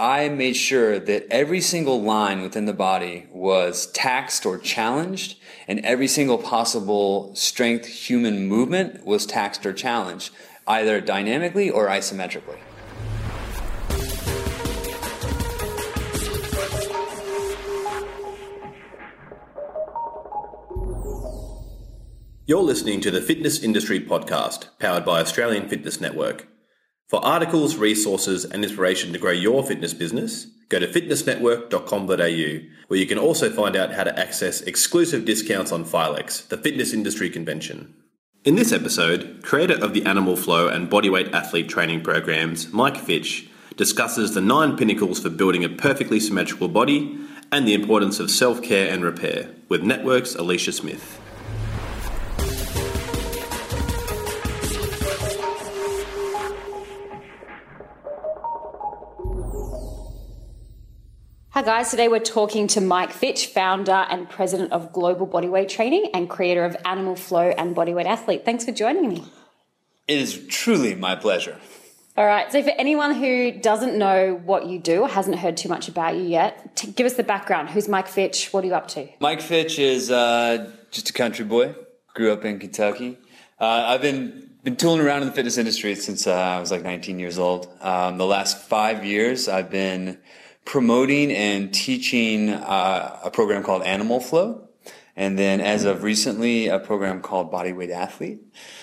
I made sure that every single line within the body was taxed or challenged, and every single possible strength human movement was taxed or challenged, either dynamically or isometrically. You're listening to the Fitness Industry Podcast, powered by Australian Fitness Network. For articles, resources, and inspiration to grow your fitness business, go to fitnessnetwork.com.au, where you can also find out how to access exclusive discounts on Filex, the fitness industry convention. In this episode, creator of the Animal Flow and Bodyweight Athlete training programs, Mike Fitch, discusses the nine pinnacles for building a perfectly symmetrical body and the importance of self care and repair, with Network's Alisha Smith. Guys, today we're talking to Mike Fitch, founder and president of Global Bodyweight Training and creator of Animal Flow and Bodyweight Athlete. Thanks for joining me. It is truly my pleasure. All right, so for anyone who doesn't know what you do or hasn't heard too much about you yet, t- give us the background. Who's Mike Fitch? What are you up to? Mike Fitch is uh, just a country boy. Grew up in Kentucky. Uh, I've been been tooling around in the fitness industry since uh, I was like 19 years old. Um, the last five years, I've been promoting and teaching uh, a program called Animal Flow. And then as of recently, a program called Bodyweight Athlete.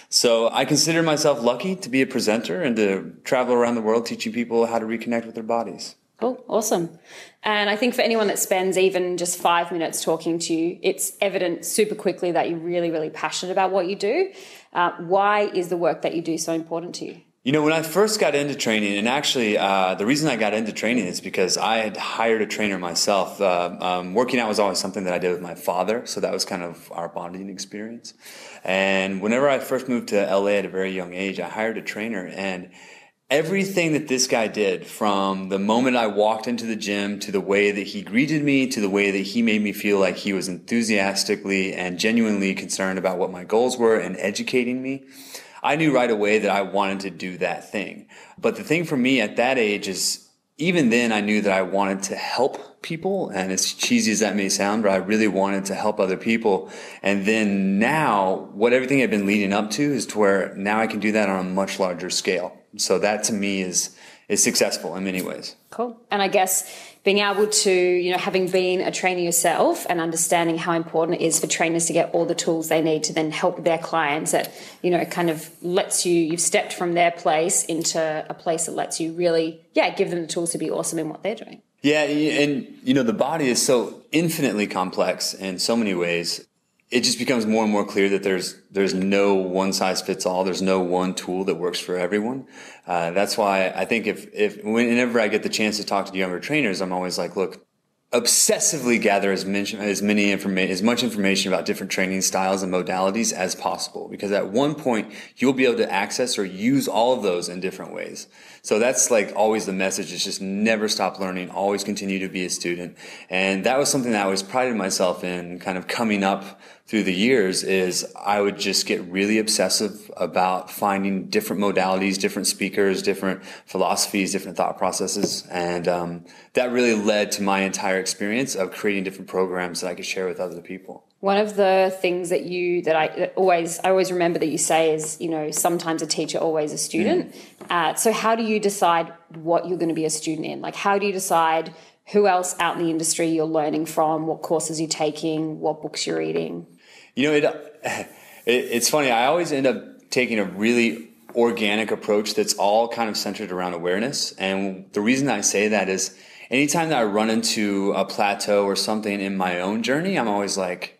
So I consider myself lucky to be a presenter and to travel around the world teaching people how to reconnect with their bodies. Cool, awesome. And I think for anyone that spends even just five minutes talking to you, it's evident super quickly that you're really, really passionate about what you do. Uh, why is the work that you do so important to you? You know, when I first got into training, and actually uh, the reason I got into training is because I had hired a trainer myself. Uh, um, working out was always something that I did with my father, so that was kind of our bonding experience. And whenever I first moved to LA at a very young age, I hired a trainer, and everything that this guy did from the moment I walked into the gym to the way that he greeted me to the way that he made me feel like he was enthusiastically and genuinely concerned about what my goals were and educating me I knew right away that I wanted to do that thing. But the thing for me at that age is even then I knew that I wanted to help people and as cheesy as that may sound, but I really wanted to help other people. And then now what everything had been leading up to is to where now I can do that on a much larger scale. So that to me is is successful in many ways. Cool. And I guess being able to, you know, having been a trainer yourself and understanding how important it is for trainers to get all the tools they need to then help their clients that, you know, kind of lets you, you've stepped from their place into a place that lets you really, yeah, give them the tools to be awesome in what they're doing. Yeah. And, you know, the body is so infinitely complex in so many ways it just becomes more and more clear that there's there's no one size fits all. There's no one tool that works for everyone. Uh, that's why I think if if whenever I get the chance to talk to younger trainers, I'm always like, look, obsessively gather as, mention, as many information, as much information about different training styles and modalities as possible, because at one point you'll be able to access or use all of those in different ways. So that's like always the message is just never stop learning, always continue to be a student. And that was something that I always prided myself in kind of coming up through the years is I would just get really obsessive about finding different modalities, different speakers, different philosophies, different thought processes. And um, that really led to my entire experience of creating different programs that I could share with other people. One of the things that you that I that always I always remember that you say is you know sometimes a teacher always a student. Mm. Uh, so how do you decide what you're going to be a student in? Like how do you decide who else out in the industry you're learning from, what courses you're taking, what books you're reading? You know, it, it, it's funny. I always end up taking a really organic approach that's all kind of centered around awareness. And the reason I say that is anytime that I run into a plateau or something in my own journey, I'm always like,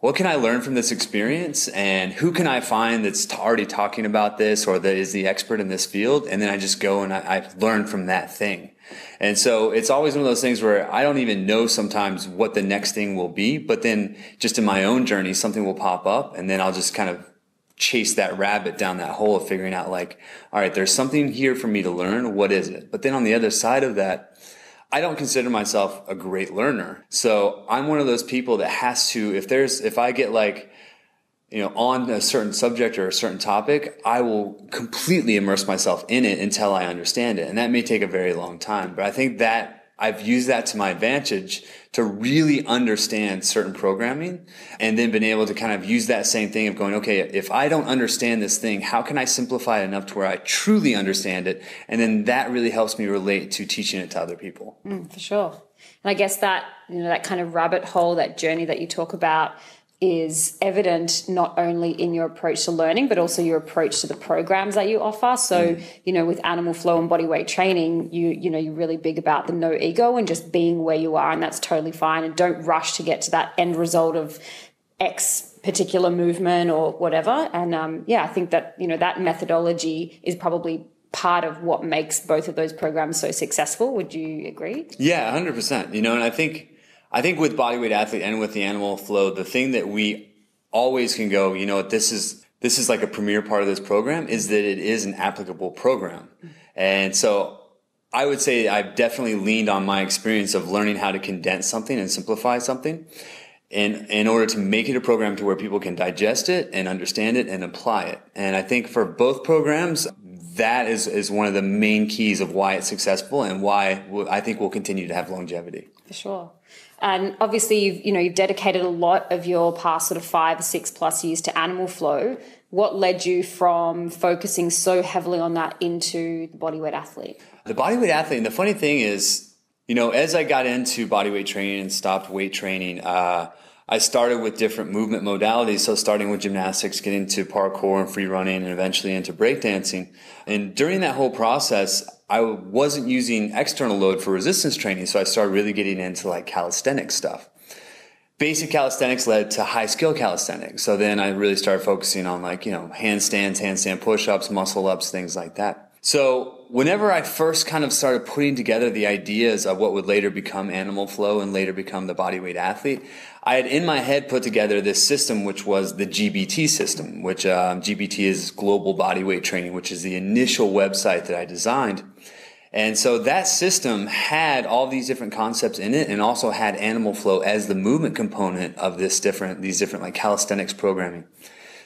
what can I learn from this experience? And who can I find that's already talking about this or that is the expert in this field? And then I just go and I, I learn from that thing. And so it's always one of those things where I don't even know sometimes what the next thing will be, but then just in my own journey, something will pop up and then I'll just kind of chase that rabbit down that hole of figuring out like, all right, there's something here for me to learn. What is it? But then on the other side of that, I don't consider myself a great learner. So I'm one of those people that has to, if there's, if I get like, you know, on a certain subject or a certain topic, I will completely immerse myself in it until I understand it. And that may take a very long time. But I think that I've used that to my advantage to really understand certain programming and then been able to kind of use that same thing of going, okay, if I don't understand this thing, how can I simplify it enough to where I truly understand it? And then that really helps me relate to teaching it to other people. Mm, for sure. And I guess that, you know, that kind of rabbit hole, that journey that you talk about is evident not only in your approach to learning, but also your approach to the programs that you offer. So, mm. you know, with animal flow and body weight training, you, you know, you're really big about the no ego and just being where you are. And that's totally fine. And don't rush to get to that end result of X particular movement or whatever. And um, yeah, I think that, you know, that methodology is probably part of what makes both of those programs so successful. Would you agree? Yeah, 100%. You know, and I think I think with bodyweight athlete and with the animal flow, the thing that we always can go, you know this is this is like a premier part of this program is that it is an applicable program. And so I would say I've definitely leaned on my experience of learning how to condense something and simplify something in, in order to make it a program to where people can digest it and understand it and apply it. And I think for both programs, that is, is one of the main keys of why it's successful and why I think we'll continue to have longevity. For sure. And obviously, you've you know you've dedicated a lot of your past sort of five or six plus years to animal flow. What led you from focusing so heavily on that into the bodyweight athlete? The bodyweight athlete, and the funny thing is, you know, as I got into bodyweight training and stopped weight training, uh, I started with different movement modalities. So starting with gymnastics, getting to parkour and free running, and eventually into breakdancing. And during that whole process, I wasn't using external load for resistance training, so I started really getting into like calisthenics stuff. Basic calisthenics led to high skill calisthenics. So then I really started focusing on like, you know, handstands, handstand push-ups, muscle ups, things like that. So whenever I first kind of started putting together the ideas of what would later become animal flow and later become the bodyweight athlete, I had in my head put together this system, which was the GBT system, which um, GBT is global bodyweight training, which is the initial website that I designed. And so that system had all these different concepts in it and also had animal flow as the movement component of this different, these different like calisthenics programming.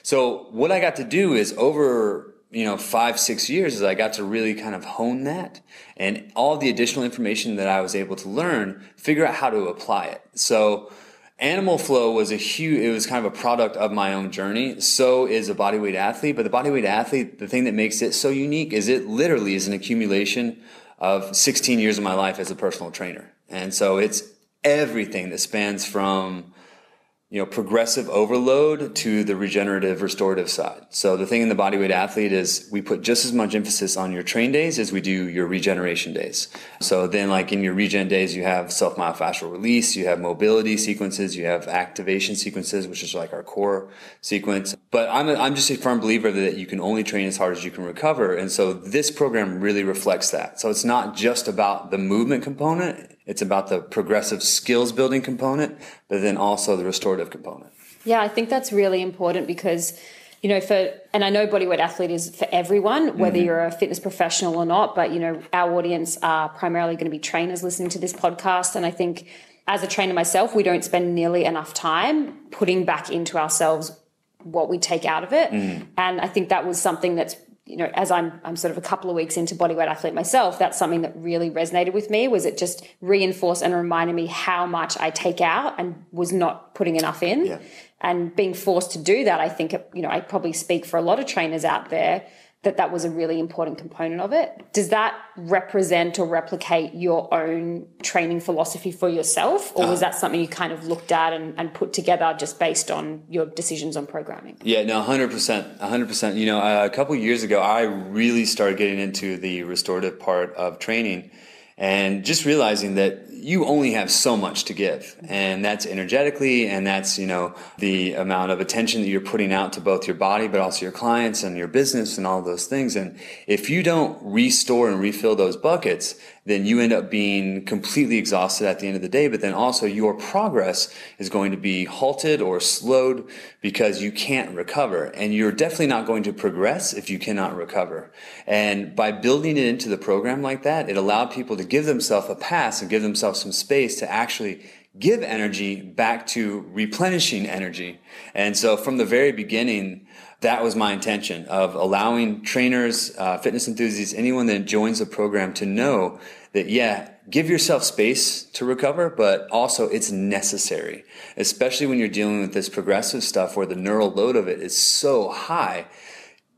So what I got to do is over, you know, five, six years is I got to really kind of hone that and all the additional information that I was able to learn, figure out how to apply it. So, Animal Flow was a huge, it was kind of a product of my own journey. So is a bodyweight athlete, but the bodyweight athlete, the thing that makes it so unique is it literally is an accumulation of 16 years of my life as a personal trainer. And so it's everything that spans from you know, progressive overload to the regenerative restorative side. So the thing in the bodyweight athlete is we put just as much emphasis on your train days as we do your regeneration days. So then like in your regen days, you have self myofascial release, you have mobility sequences, you have activation sequences, which is like our core sequence. But I'm, a, I'm just a firm believer that you can only train as hard as you can recover. And so this program really reflects that. So it's not just about the movement component. It's about the progressive skills building component, but then also the restorative component. Yeah, I think that's really important because, you know, for, and I know bodyweight athlete is for everyone, whether mm-hmm. you're a fitness professional or not, but, you know, our audience are primarily going to be trainers listening to this podcast. And I think as a trainer myself, we don't spend nearly enough time putting back into ourselves what we take out of it. Mm. And I think that was something that's you know, as I'm, I'm sort of a couple of weeks into bodyweight athlete myself, that's something that really resonated with me was it just reinforced and reminded me how much I take out and was not putting enough in. Yeah. And being forced to do that, I think, you know, I probably speak for a lot of trainers out there that that was a really important component of it. Does that represent or replicate your own training philosophy for yourself? Or was uh, that something you kind of looked at and, and, put together just based on your decisions on programming? Yeah, no, 100%. 100%. You know, uh, a couple years ago, I really started getting into the restorative part of training and just realizing that you only have so much to give and that's energetically and that's you know the amount of attention that you're putting out to both your body but also your clients and your business and all those things and if you don't restore and refill those buckets then you end up being completely exhausted at the end of the day. But then also your progress is going to be halted or slowed because you can't recover. And you're definitely not going to progress if you cannot recover. And by building it into the program like that, it allowed people to give themselves a pass and give themselves some space to actually give energy back to replenishing energy. And so from the very beginning, that was my intention of allowing trainers, uh, fitness enthusiasts, anyone that joins the program to know that, yeah, give yourself space to recover, but also it's necessary, especially when you're dealing with this progressive stuff where the neural load of it is so high.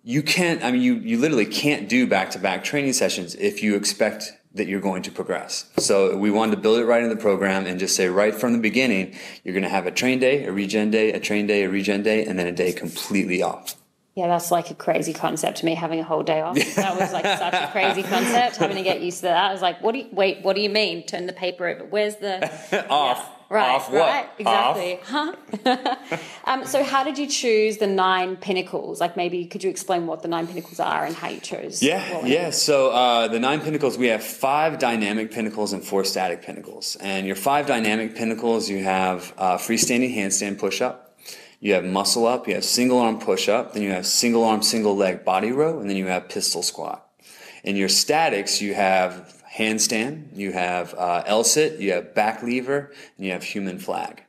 You can't, I mean, you, you literally can't do back to back training sessions if you expect that you're going to progress. So we wanted to build it right in the program and just say right from the beginning, you're going to have a train day, a regen day, a train day, a regen day, and then a day completely off. Yeah, that's like a crazy concept to me having a whole day off. That was like such a crazy concept having to get used to that. I was like, what do you wait, what do you mean? Turn the paper over. Where's the off? Right, off right, what? exactly. Huh? um, so, how did you choose the nine pinnacles? Like, maybe could you explain what the nine pinnacles are and how you chose? Yeah, yeah. So, uh, the nine pinnacles, we have five dynamic pinnacles and four static pinnacles. And your five dynamic pinnacles, you have uh, freestanding handstand push up, you have muscle up, you have single arm push up, then you have single arm, single leg body row, and then you have pistol squat. In your statics, you have handstand, you have uh, L-sit, you have back lever, and you have human flag.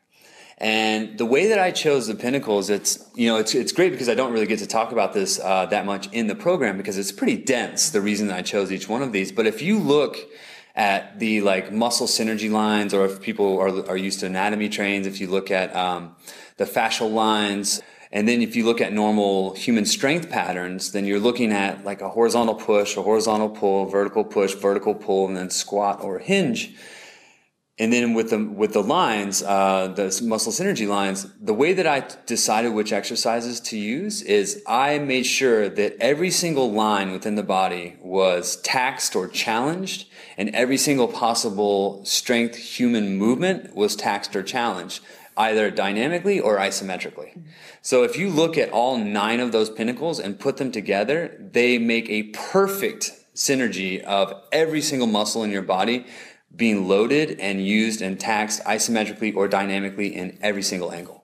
And the way that I chose the pinnacles, it's you know it's it's great because I don't really get to talk about this uh, that much in the program because it's pretty dense. The reason that I chose each one of these, but if you look at the like muscle synergy lines, or if people are are used to anatomy trains, if you look at um, the fascial lines, and then if you look at normal human strength patterns, then you're looking at like a horizontal push, a horizontal pull, vertical push, vertical pull, and then squat or hinge. And then with the with the lines, uh, the muscle synergy lines, the way that I decided which exercises to use is I made sure that every single line within the body was taxed or challenged, and every single possible strength human movement was taxed or challenged either dynamically or isometrically. So if you look at all nine of those pinnacles and put them together, they make a perfect synergy of every single muscle in your body being loaded and used and taxed isometrically or dynamically in every single angle.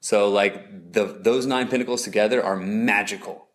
So like the, those nine pinnacles together are magical.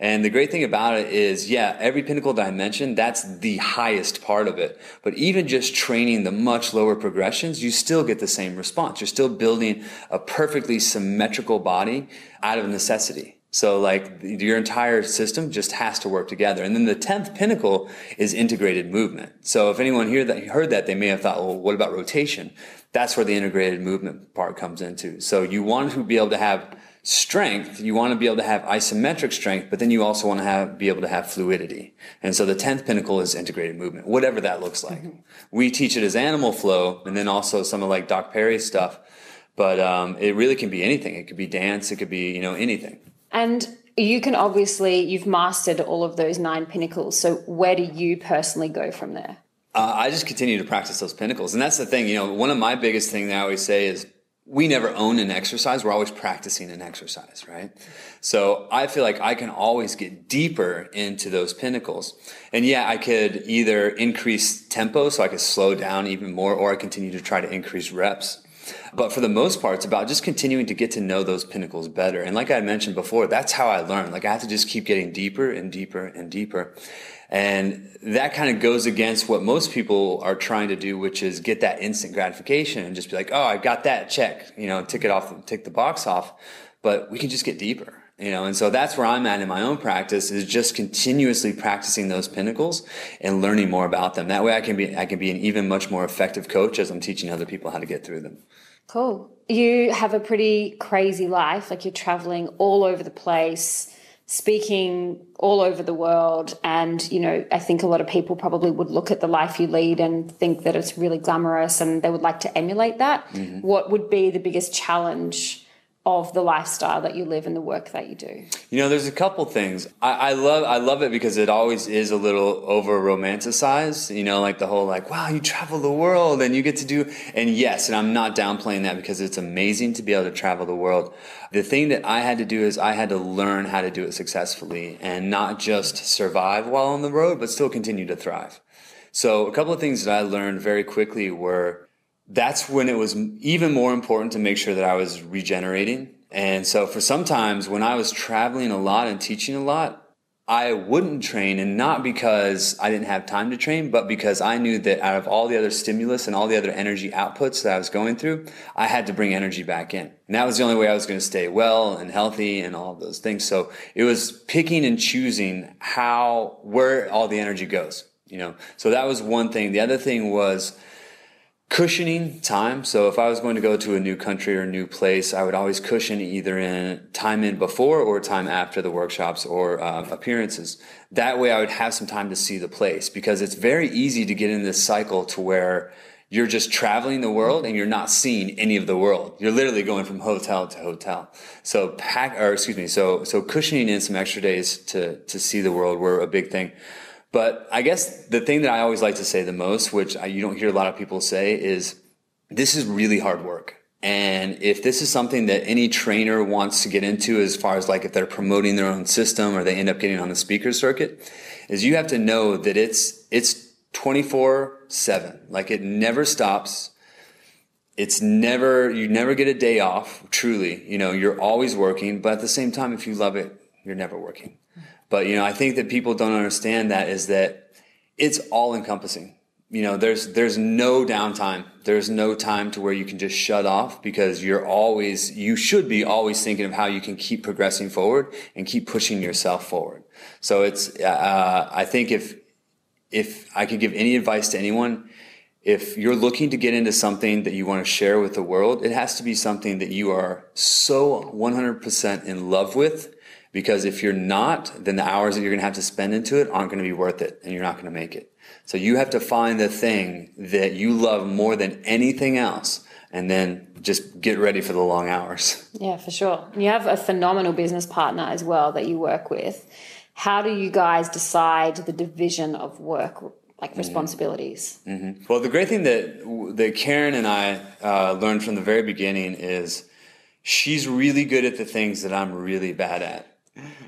And the great thing about it is, yeah, every pinnacle dimension, that's the highest part of it. But even just training the much lower progressions, you still get the same response. You're still building a perfectly symmetrical body out of necessity. So like your entire system just has to work together. And then the 10th pinnacle is integrated movement. So if anyone here that heard that, they may have thought, well, what about rotation? That's where the integrated movement part comes into. So you want to be able to have strength, you want to be able to have isometric strength, but then you also want to have, be able to have fluidity. And so the 10th pinnacle is integrated movement, whatever that looks like. Mm-hmm. We teach it as animal flow and then also some of like Doc Perry's stuff. But um, it really can be anything. It could be dance. It could be, you know, anything. And you can obviously, you've mastered all of those nine pinnacles. So where do you personally go from there? Uh, I just continue to practice those pinnacles. And that's the thing, you know, one of my biggest things I always say is we never own an exercise. We're always practicing an exercise, right? So I feel like I can always get deeper into those pinnacles. And yeah, I could either increase tempo so I could slow down even more or I continue to try to increase reps. But for the most part, it's about just continuing to get to know those pinnacles better. And like I mentioned before, that's how I learn. Like I have to just keep getting deeper and deeper and deeper. And that kind of goes against what most people are trying to do, which is get that instant gratification and just be like, oh, I got that check, you know, tick it off, tick the box off. But we can just get deeper you know? And so that's where i'm at in my own practice is just continuously practicing those pinnacles and learning more about them. That way i can be i can be an even much more effective coach as i'm teaching other people how to get through them. Cool. You have a pretty crazy life like you're traveling all over the place speaking all over the world and you know i think a lot of people probably would look at the life you lead and think that it's really glamorous and they would like to emulate that mm-hmm. what would be the biggest challenge of the lifestyle that you live and the work that you do? You know, there's a couple things. I, I, love I love it because it always is a little over romanticized. You know, like the whole like, wow, you travel the world and you get to do and yes, and I'm not downplaying that because it's amazing to be able to travel the world. The thing that I had to do is I had to learn how to do it successfully and not just survive while on the road, but still continue to thrive. So a couple of things that I learned very quickly were that's when it was even more important to make sure that I was regenerating. And so for sometimes when I was traveling a lot and teaching a lot, I wouldn't train and not because I didn't have time to train, but because I knew that out of all the other stimulus and all the other energy outputs that I was going through, I had to bring energy back in. And that was the only way I was going to stay well and healthy and all those things. So it was picking and choosing how, where all the energy goes, you know? So that was one thing. The other thing was, cushioning time. So if I was going to go to a new country or new place, I would always cushion either in time in before or time after the workshops or uh, appearances. That way I would have some time to see the place because it's very easy to get in this cycle to where you're just traveling the world and you're not seeing any of the world. You're literally going from hotel to hotel. So pack, or excuse me, so, so cushioning in some extra days to, to see the world were a big thing. But I guess the thing that I always like to say the most, which I, you don't hear a lot of people say, is this is really hard work. And if this is something that any trainer wants to get into, as far as like if they're promoting their own system or they end up getting on the speaker circuit, is you have to know that it's, it's 24 seven. Like it never stops. It's never, you never get a day off, truly. You know, you're always working, but at the same time, if you love it, you're never working. But, you know, I think that people don't understand that is that it's all encompassing. You know, there's, there's no downtime. There's no time to where you can just shut off because you're always, you should be always thinking of how you can keep progressing forward and keep pushing yourself forward. So it's, uh, I think if, if I could give any advice to anyone, if you're looking to get into something that you want to share with the world, it has to be something that you are so 100% in love with because if you're not, then the hours that you're going to have to spend into it aren't going to be worth it and you're not going to make it. So you have to find the thing that you love more than anything else and then just get ready for the long hours. Yeah, for sure. You have a phenomenal business partner as well that you work with. How do you guys decide the division of work like mm-hmm. responsibilities. Mm-hmm. Well, the great thing that that Karen and I uh, learned from the very beginning is she's really good at the things that I'm really bad at.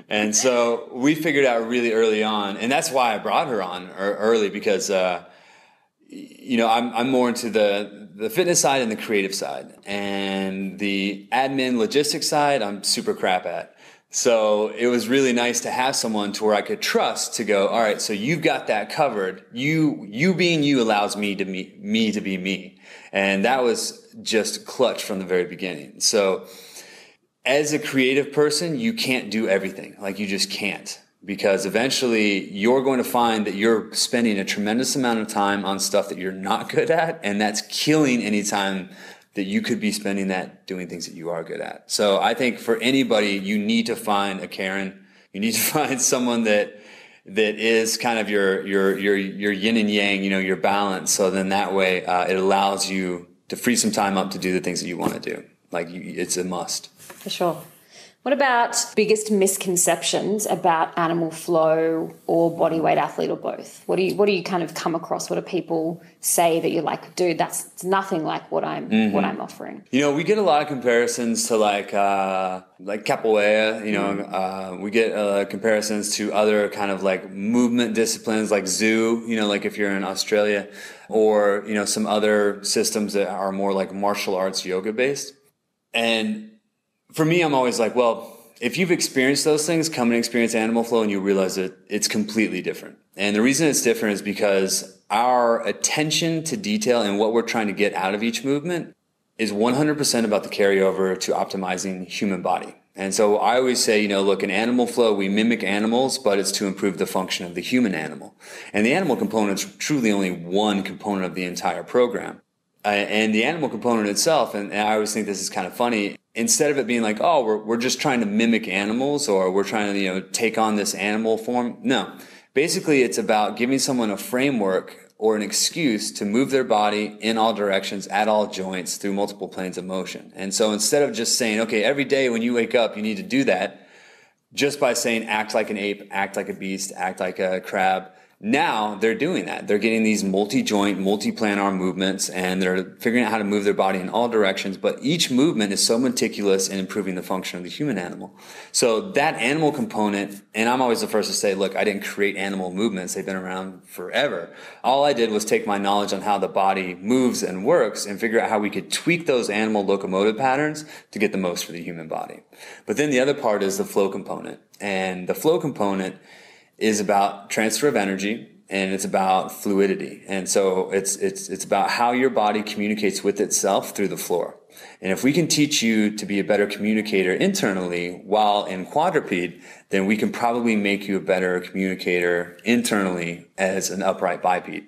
And so we figured out really early on, and that's why I brought her on early because, uh, you know, I'm, I'm more into the, the fitness side and the creative side. And the admin logistics side, I'm super crap at. So it was really nice to have someone to where I could trust to go, all right, so you've got that covered. You, you being you allows me to me, me to be me. And that was just clutch from the very beginning. So, as a creative person, you can't do everything. Like you just can't because eventually you're going to find that you're spending a tremendous amount of time on stuff that you're not good at. And that's killing any time that you could be spending that doing things that you are good at. So I think for anybody, you need to find a Karen. You need to find someone that, that is kind of your, your, your, your yin and yang, you know, your balance. So then that way, uh, it allows you to free some time up to do the things that you want to do. Like you, it's a must. For sure. What about biggest misconceptions about animal flow or body weight athlete or both? What do you what do you kind of come across? What do people say that you're like, dude, that's nothing like what I'm mm-hmm. what I'm offering? You know, we get a lot of comparisons to like uh, like capoeira. You know, mm-hmm. uh, we get uh, comparisons to other kind of like movement disciplines like Zuu. You know, like if you're in Australia, or you know some other systems that are more like martial arts yoga based. And for me, I'm always like, well, if you've experienced those things, come and experience animal flow and you realize that it's completely different. And the reason it's different is because our attention to detail and what we're trying to get out of each movement is 100% about the carryover to optimizing human body. And so I always say, you know, look, in animal flow, we mimic animals, but it's to improve the function of the human animal. And the animal component is truly only one component of the entire program. Uh, and the animal component itself, and, and I always think this is kind of funny, instead of it being like, oh, we're, we're just trying to mimic animals or we're trying to, you know, take on this animal form. No. Basically, it's about giving someone a framework or an excuse to move their body in all directions at all joints through multiple planes of motion. And so instead of just saying, okay, every day when you wake up, you need to do that, just by saying act like an ape, act like a beast, act like a crab, now they're doing that. They're getting these multi-joint, multi-planar movements and they're figuring out how to move their body in all directions. But each movement is so meticulous in improving the function of the human animal. So that animal component, and I'm always the first to say, look, I didn't create animal movements. They've been around forever. All I did was take my knowledge on how the body moves and works and figure out how we could tweak those animal locomotive patterns to get the most for the human body. But then the other part is the flow component. And the flow component is about transfer of energy and it's about fluidity. And so it's, it's, it's about how your body communicates with itself through the floor. And if we can teach you to be a better communicator internally while in quadruped, then we can probably make you a better communicator internally as an upright biped.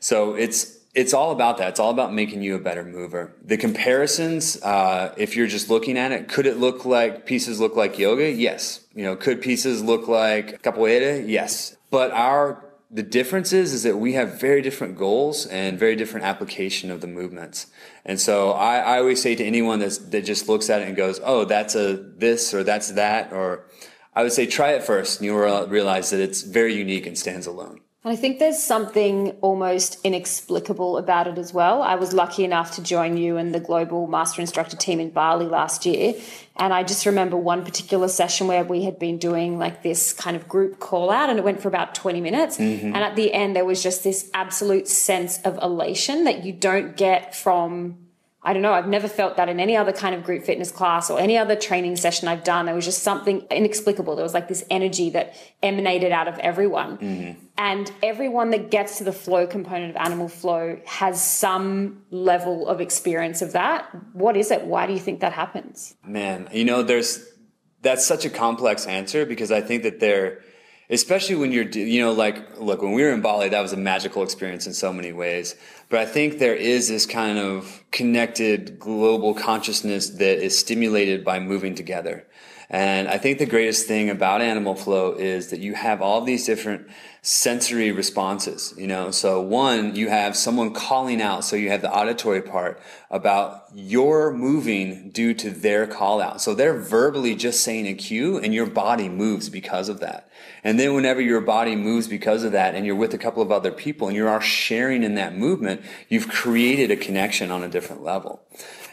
So it's, it's all about that. It's all about making you a better mover. The comparisons, uh, if you're just looking at it, could it look like pieces look like yoga? Yes. You know, could pieces look like capoeira? Yes. But our the difference is, is that we have very different goals and very different application of the movements. And so I, I always say to anyone that's, that just looks at it and goes, oh, that's a this or that's that, or I would say try it first and you'll realize that it's very unique and stands alone. And I think there's something almost inexplicable about it as well. I was lucky enough to join you and the global master instructor team in Bali last year. And I just remember one particular session where we had been doing like this kind of group call out and it went for about 20 minutes. Mm-hmm. And at the end, there was just this absolute sense of elation that you don't get from I don't know, I've never felt that in any other kind of group fitness class or any other training session I've done. There was just something inexplicable. There was like this energy that emanated out of everyone. Mm-hmm. And everyone that gets to the flow component of animal flow has some level of experience of that. What is it? Why do you think that happens? Man, you know, there's, that's such a complex answer because I think that there, especially when you're, you know, like, look, when we were in Bali, that was a magical experience in so many ways. But I think there is this kind of connected global consciousness that is stimulated by moving together. And I think the greatest thing about animal flow is that you have all these different sensory responses, you know. So one, you have someone calling out. So you have the auditory part about your moving due to their call out. So they're verbally just saying a cue and your body moves because of that. And then whenever your body moves because of that and you're with a couple of other people and you are sharing in that movement, you've created a connection on a different level.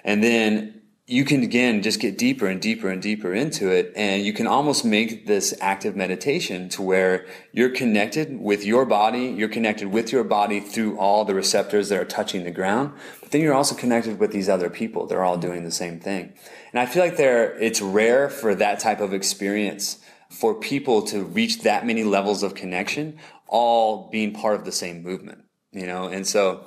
And then you can again just get deeper and deeper and deeper into it and you can almost make this active meditation to where you're connected with your body you're connected with your body through all the receptors that are touching the ground but then you're also connected with these other people. They're all doing the same thing. And i feel like there it's rare for that type of experience for people to reach that many levels of connection all being part of the same movement you know? And so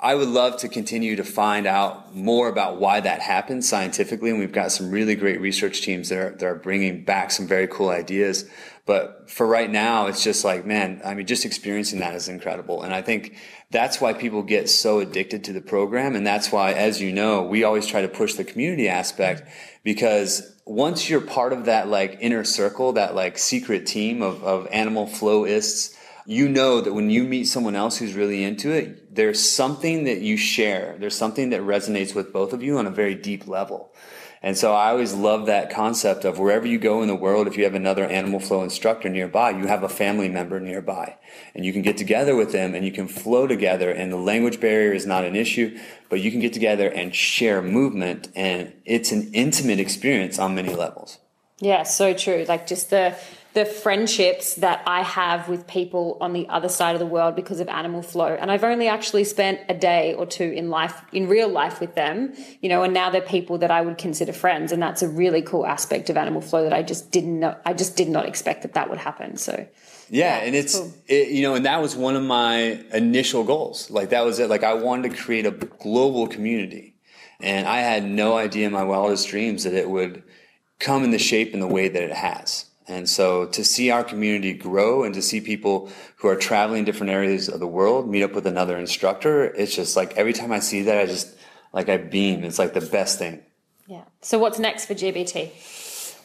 I would love to continue to find out more about why that happens scientifically. And we've got some really great research teams that are, that are bringing back some very cool ideas. But for right now, it's just like, man, I mean, just experiencing that is incredible. And I think that's why people get so addicted to the program. And that's why, as you know, we always try to push the community aspect because once you're part of that like inner circle, that like secret team of, of animal flowists, you know that when you meet someone else who's really into it, there's something that you share. There's something that resonates with both of you on a very deep level. And so I always love that concept of wherever you go in the world, if you have another animal flow instructor nearby, you have a family member nearby and you can get together with them and you can flow together and the language barrier is not an issue, but you can get together and share movement and it's an intimate experience on many levels. Yeah, so true. Like just the the friendships that I have with people on the other side of the world because of animal flow. And I've only actually spent a day or two in life, in real life with them, you know, and now they're people that I would consider friends. And that's a really cool aspect of animal flow that I just didn't know, I just did not expect that that would happen. So. Yeah, and it's, cool. it, you know, and that was one of my initial goals. Like that was it. Like I wanted to create a global community, and I had no idea in my wildest dreams that it would come in the shape and the way that it has. And so to see our community grow and to see people who are traveling different areas of the world meet up with another instructor, it's just like every time I see that, I just like I beam. It's like the best thing. Yeah. So what's next for GBT?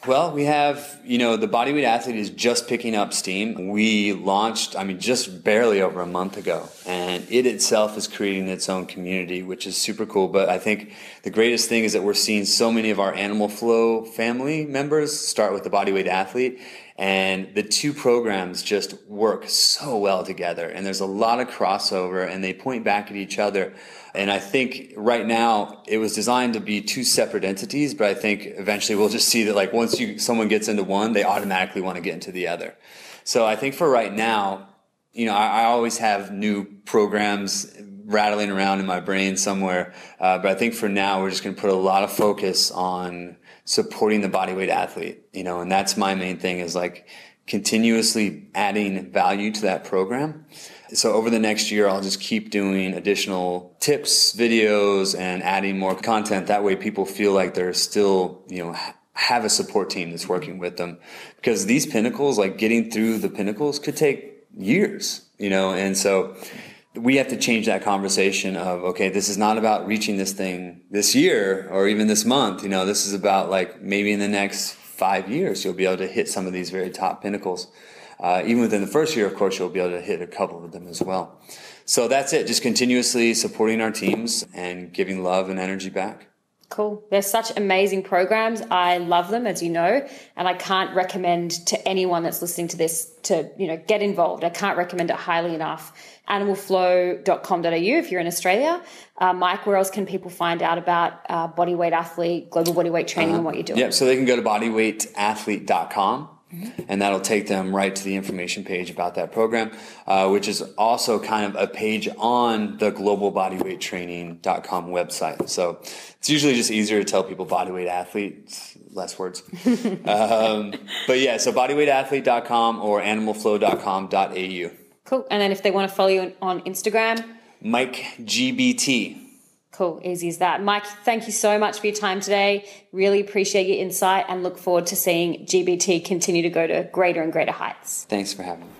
Well, we have, you know, the bodyweight athlete is just picking up steam. We launched, I mean, just barely over a month ago, and it itself is creating its own community, which is super cool. But I think the greatest thing is that we're seeing so many of our Animal Flow family members start with the bodyweight athlete, and the two programs just work so well together. And there's a lot of crossover, and they point back at each other and I think right now it was designed to be two separate entities, but I think eventually we'll just see that like once you, someone gets into one, they automatically want to get into the other. So I think for right now, you know, I, I always have new programs rattling around in my brain somewhere. Uh, but I think for now, we're just going to put a lot of focus on supporting the bodyweight athlete, you know, and that's my main thing is like continuously adding value to that program. So over the next year, I'll just keep doing additional tips, videos, and adding more content. That way people feel like they're still, you know, have a support team that's working with them because these pinnacles, like getting through the pinnacles could take years, you know, and so we have to change that conversation of, okay, this is not about reaching this thing this year or even this month. You know, this is about like maybe in the next five years, you'll be able to hit some of these very top pinnacles. Uh, even within the first year, of course, you'll be able to hit a couple of them as well. So that's it. Just continuously supporting our teams and giving love and energy back. Cool. They're such amazing programs. I love them, as you know, and I can't recommend to anyone that's listening to this to, you know, get involved. I can't recommend it highly enough. Animalflow.com.au if you're in Australia. Uh, Mike, where else can people find out about uh, bodyweight athlete, global bodyweight training, uh-huh. and what you're doing? Yep. So they can go to bodyweightathlete.com and that'll take them right to the information page about that program, uh, which is also kind of a page on the globalbodyweighttraining.com website. So it's usually just easier to tell people bodyweight athlete, less words. um, but yeah, so bodyweightathlete.com or animalflow.com.au. Cool. And then if they want to follow you on Instagram, Mike GBT. Cool, easy as that. Mike, thank you so much for your time today. Really appreciate your insight and look forward to seeing GBT continue to go to greater and greater heights. Thanks for having me.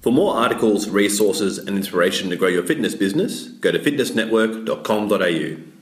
For more articles, resources, and inspiration to grow your fitness business, go to fitnessnetwork.com.au.